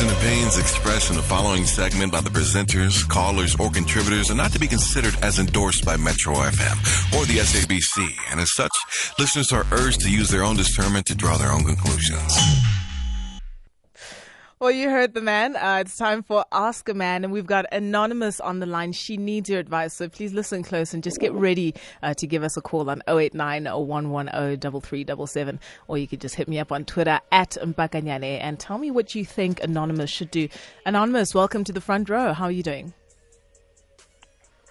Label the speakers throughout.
Speaker 1: views and opinions expressed in the following segment by the presenters, callers, or contributors are not to be considered as endorsed by Metro FM or the SABC, and as such, listeners are urged to use their own discernment to draw their own conclusions.
Speaker 2: Well, you heard the man. Uh, it's time for Ask a Man, and we've got Anonymous on the line. She needs your advice, so please listen close and just get ready uh, to give us a call on 089 110 3377, or you could just hit me up on Twitter at Mpakanyane and tell me what you think Anonymous should do. Anonymous, welcome to the front row. How are you doing?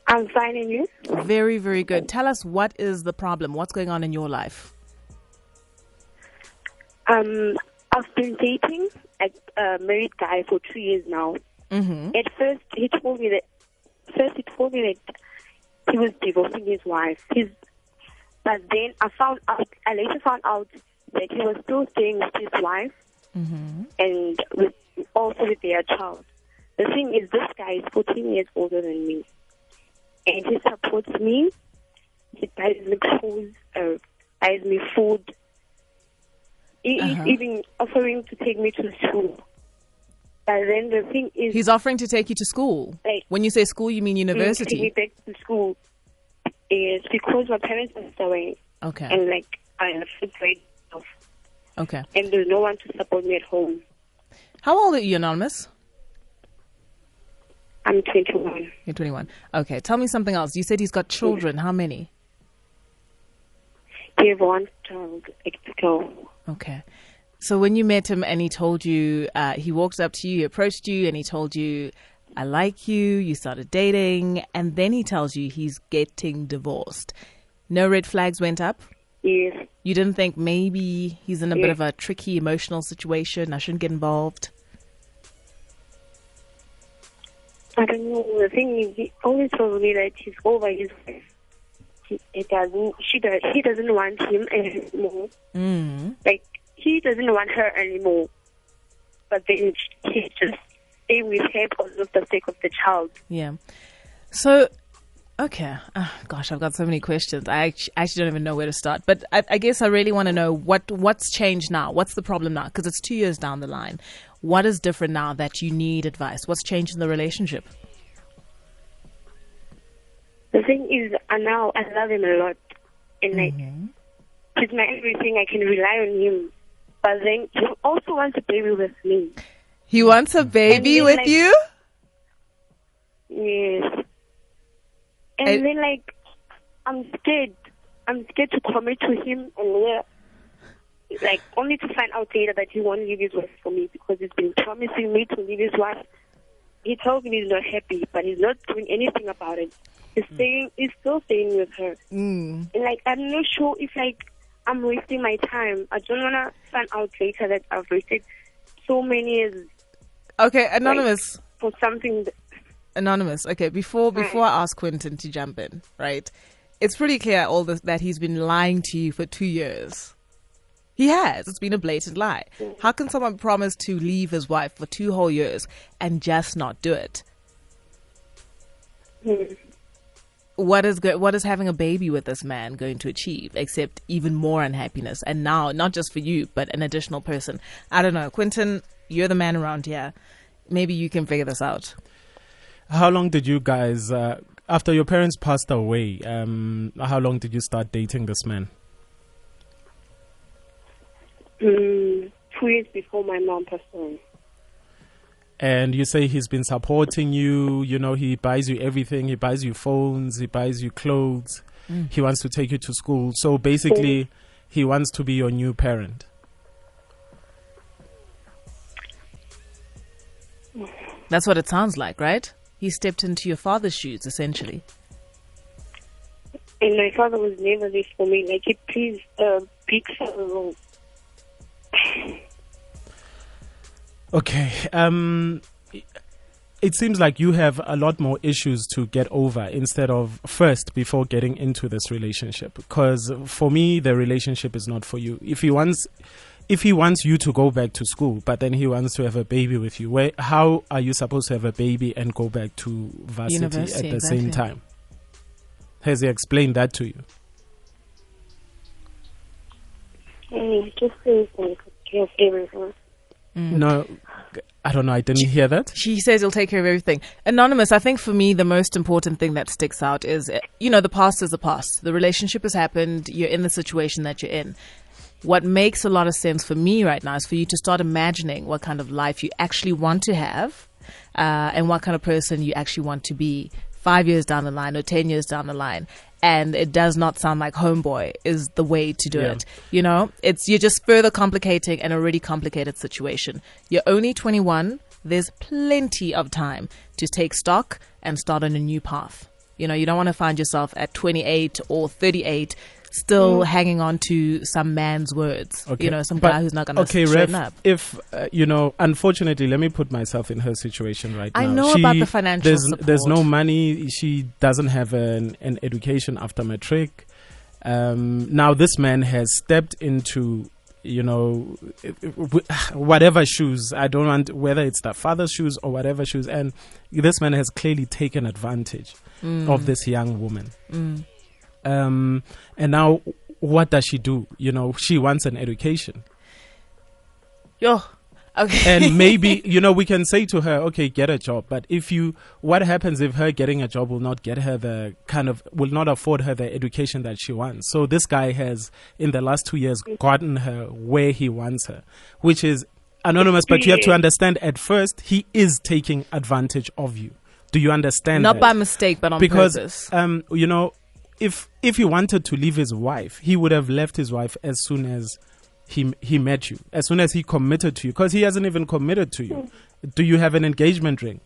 Speaker 3: I'm fine, and you?
Speaker 2: Very, very good. Tell us what is the problem? What's going on in your life?
Speaker 3: Um, I've been dating a, a married guy for two years now.
Speaker 2: Mm-hmm.
Speaker 3: At first, he told me that. First, he told me that he was divorcing his wife. His, but then I found out. I later found out that he was still staying with his wife
Speaker 2: Mm-hmm.
Speaker 3: and with, also with their child. The thing is, this guy is 14 years older than me, and he supports me. He buys me clothes, uh, buys me food. He
Speaker 2: Uh-huh.
Speaker 3: is even offering to take me to school. But then the thing is,
Speaker 2: He's offering to take you to school.
Speaker 3: Like-
Speaker 2: When you say school, you mean
Speaker 3: mm, take me back to school is because my parents are away,
Speaker 2: Okay.
Speaker 3: and like I have to grade
Speaker 2: Okay.
Speaker 3: and there's no one to support me at home.
Speaker 2: How old are you, Anonymous?
Speaker 3: I'm 21.
Speaker 2: You're 21. Okay. Tell me something else. You said he's got children. How many?
Speaker 3: He have one child, a girl.
Speaker 2: Okay. So when you met him and he told you, uh, he walked up to you, he approached you, and he told you, I like you, you started dating, and then he tells you he's getting divorced. No red flags went up?
Speaker 3: Yes.
Speaker 2: You didn't think maybe he's in a bit of a tricky emotional situation, I shouldn't get involved?
Speaker 3: I don't know. The thing is, he always told me that he's over his wife. He, it doesn't. She does. He doesn't want him anymore.
Speaker 2: Mm.
Speaker 3: Like he doesn't want her anymore. But then he just stay with her because of the sake of the child.
Speaker 2: Yeah. So, okay. Oh, gosh, I've got so many questions. I act- actually don't even know where to start. But I, I guess I really want to know what what's changed now. What's the problem now? Because it's two years down the line. What is different now that you need advice? What's changed in the relationship?
Speaker 3: The thing is, uh, now I love him a lot, and like he's my everything. I can rely on him. But then he also wants a baby with me.
Speaker 2: He wants a baby
Speaker 3: then,
Speaker 2: with
Speaker 3: like-
Speaker 2: you.
Speaker 3: Yes. And
Speaker 2: I-
Speaker 3: then like I'm scared. I'm scared to commit to him and yeah, like only to find out later that he won't leave his wife for me because he's been promising me to leave his wife. He told me he's not happy, but he's not doing anything about it. He's staying he's still staying with her.
Speaker 2: Mm.
Speaker 3: And like I'm not sure if like I'm wasting my time. I don't wanna find out later that I've wasted so many years
Speaker 2: Okay, anonymous.
Speaker 3: for something that,
Speaker 2: Anonymous. Okay, before before I ask Quentin to jump in, right? It's pretty clear all this that he's been lying to you for two years. He has. It's been a blatant lie. How can someone promise to leave his wife for two whole years and just not do it?
Speaker 3: hmm.
Speaker 2: What is go- what is having a baby with this man going to achieve except even more unhappiness? And now, not just for you, but an additional person. I don't know, Quentin. You're the man around here. Maybe you can figure this out.
Speaker 4: How long did you guys, uh, after your parents passed away, um, how long did you start dating this man?
Speaker 3: Mm, two years before my mom passed away.
Speaker 4: And you say he's been supporting you, you know, he buys you everything, he buys you phones, he buys you clothes, mm. he wants to take you to school. So basically, oh. he wants to be your new parent.
Speaker 2: That's what it sounds like, right? He stepped into your father's shoes, essentially.
Speaker 3: And my father was never there for me. Like, he plays a big role.
Speaker 4: Okay. Um, it seems like you have a lot more issues to get over instead of first before getting into this relationship. Because for me, the relationship is not for you. If he wants, if he wants you to go back to school, but then he wants to have a baby with you, where how are you supposed to have a baby and go back to varsity
Speaker 2: University,
Speaker 4: at the same time? Has he explained that to you?
Speaker 3: Mm, just saying, like, everything.
Speaker 4: No. I don't know. I didn't hear that.
Speaker 2: She says he'll take care of everything. Anonymous, I think for me, the most important thing that sticks out is, eh, you know, the past is the past. The relationship has happened. You're in the situation that you're in. What makes a lot of sense for me right now is for you to start imagining what kind of life you actually want to have uh, and what kind of person you actually want to be five years down the line or 10 years down the line and it does not sound like homeboy is the way to do
Speaker 4: Yeah.
Speaker 2: it. You know it's you're just further complicating an already complicated situation. You're only 21 there's plenty of time to take stock and start on a new path. You know you don't want to find yourself at 28 or 38 still hanging on to some man's words you know some
Speaker 4: But-
Speaker 2: guy who's not going to
Speaker 4: okay,
Speaker 2: straighten
Speaker 4: Ref,
Speaker 2: up
Speaker 4: If uh, you know, unfortunately, let me put myself in her situation right
Speaker 2: I
Speaker 4: now.
Speaker 2: know about the financial
Speaker 4: There's there's no money. She doesn't have an, an education after matric. Um, now this man has stepped into you know whatever shoes i don't want whether it's the father's shoes or whatever shoes and this man has clearly taken advantage
Speaker 2: Mm.
Speaker 4: of this young woman um, and now what does she do? You know she wants an education.
Speaker 2: Yo okay.
Speaker 4: And maybe you know we can say to her okay get a job. But if you what happens if her getting a job will not get her the kind of will not afford her the education that she wants? So this guy has in the last two years gotten her where he wants her which is anonymous. But you have to understand at first he is taking advantage of you. Do you understand
Speaker 2: not
Speaker 4: that?
Speaker 2: by mistake but on
Speaker 4: because
Speaker 2: purpose.
Speaker 4: um you know if if he wanted to leave his wife he would have left his wife as soon as he he met you as soon as he committed to you because he hasn't even committed to you do you have an engagement ring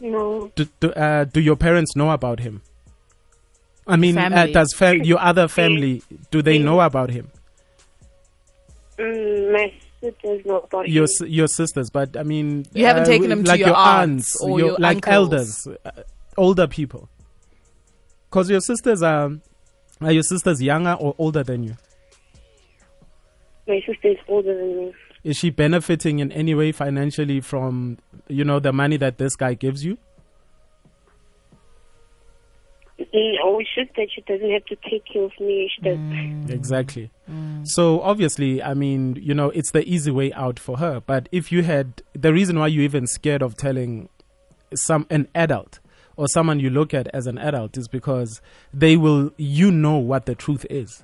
Speaker 3: No.
Speaker 4: do, do, uh, do your parents know about him i mean uh,
Speaker 2: Family.
Speaker 4: does fa- your other family do they know about him
Speaker 3: Mm, my sisters know about
Speaker 4: your
Speaker 3: him.
Speaker 4: s- your sisters but i mean
Speaker 2: You haven't taken them to your
Speaker 4: your
Speaker 2: aunts
Speaker 4: aunts
Speaker 2: or
Speaker 4: your,
Speaker 2: your
Speaker 4: like
Speaker 2: uncles.
Speaker 4: elders uh, older people because your sisters are are your sisters younger or older than you
Speaker 3: My sister is older than me.
Speaker 4: is she benefiting in any way financially from you know the money that this guy gives you
Speaker 3: No, it's just that she doesn't have to take care of me. She does.
Speaker 2: Mm.
Speaker 4: exactly so obviously i mean you know it's the easy way out for her but if you had the reason why you're even scared of telling some an adult or someone you look at as an adult is because they will you know what the truth is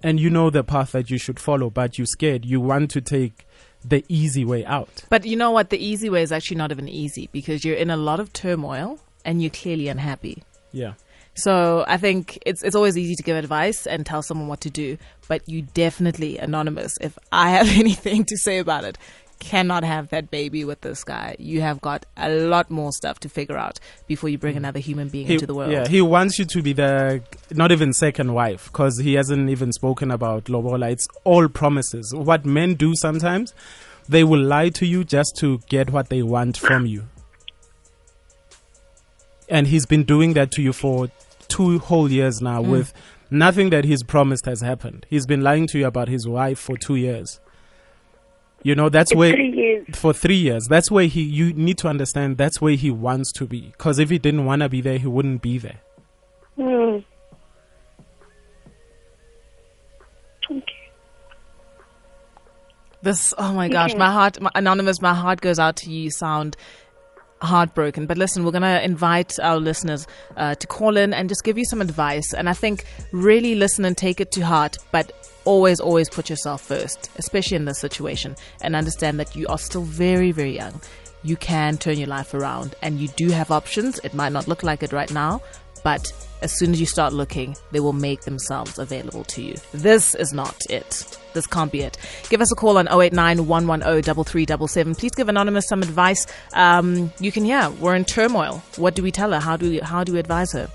Speaker 4: and you know the path that you should follow but you're scared you want to take the easy way out
Speaker 2: But you know what? The easy way is actually not even easy because you're in a lot of turmoil and you're clearly unhappy.
Speaker 4: yeah
Speaker 2: So I think it's it's always easy to give advice and tell someone what to do, but you definitely anonymous. If I have anything to say about it, cannot have that baby with this guy. You have got a lot more stuff to figure out before you bring mm. another human being into the world.
Speaker 4: Yeah, he wants you to be the not even second wife because he hasn't even spoken about lobola. It's all promises. What men do sometimes, they will lie to you just to get what they want from you. And he's been doing that to you for two whole years now mm. with nothing that he's promised has happened. He's been lying to you about his wife for two years. You know, that's
Speaker 3: It's
Speaker 4: where
Speaker 3: three years.
Speaker 4: for three years. That's where he. You need to understand. That's where he wants to be. Because if he didn't want to be there, he wouldn't be there.
Speaker 3: Hmm. Okay.
Speaker 2: This, oh my gosh,
Speaker 3: Okay.
Speaker 2: my heart, my, anonymous, my heart goes out to you. You Sound heartbroken. But listen, we're going to invite our listeners uh, to call in and just give you some advice. And I think really listen and take it to heart, but always, always put yourself first, especially in this situation, and understand that you are still very, very young. You can turn your life around and you do have options. It might not look like it right now, but as soon as you start looking, they will make themselves available to you. This is not it. This can't be it. Give us a call on 089 110 3377. Please give Anonymous some advice. Um, you can yeah, we're in turmoil. What do we tell her? How do we, how do we advise her?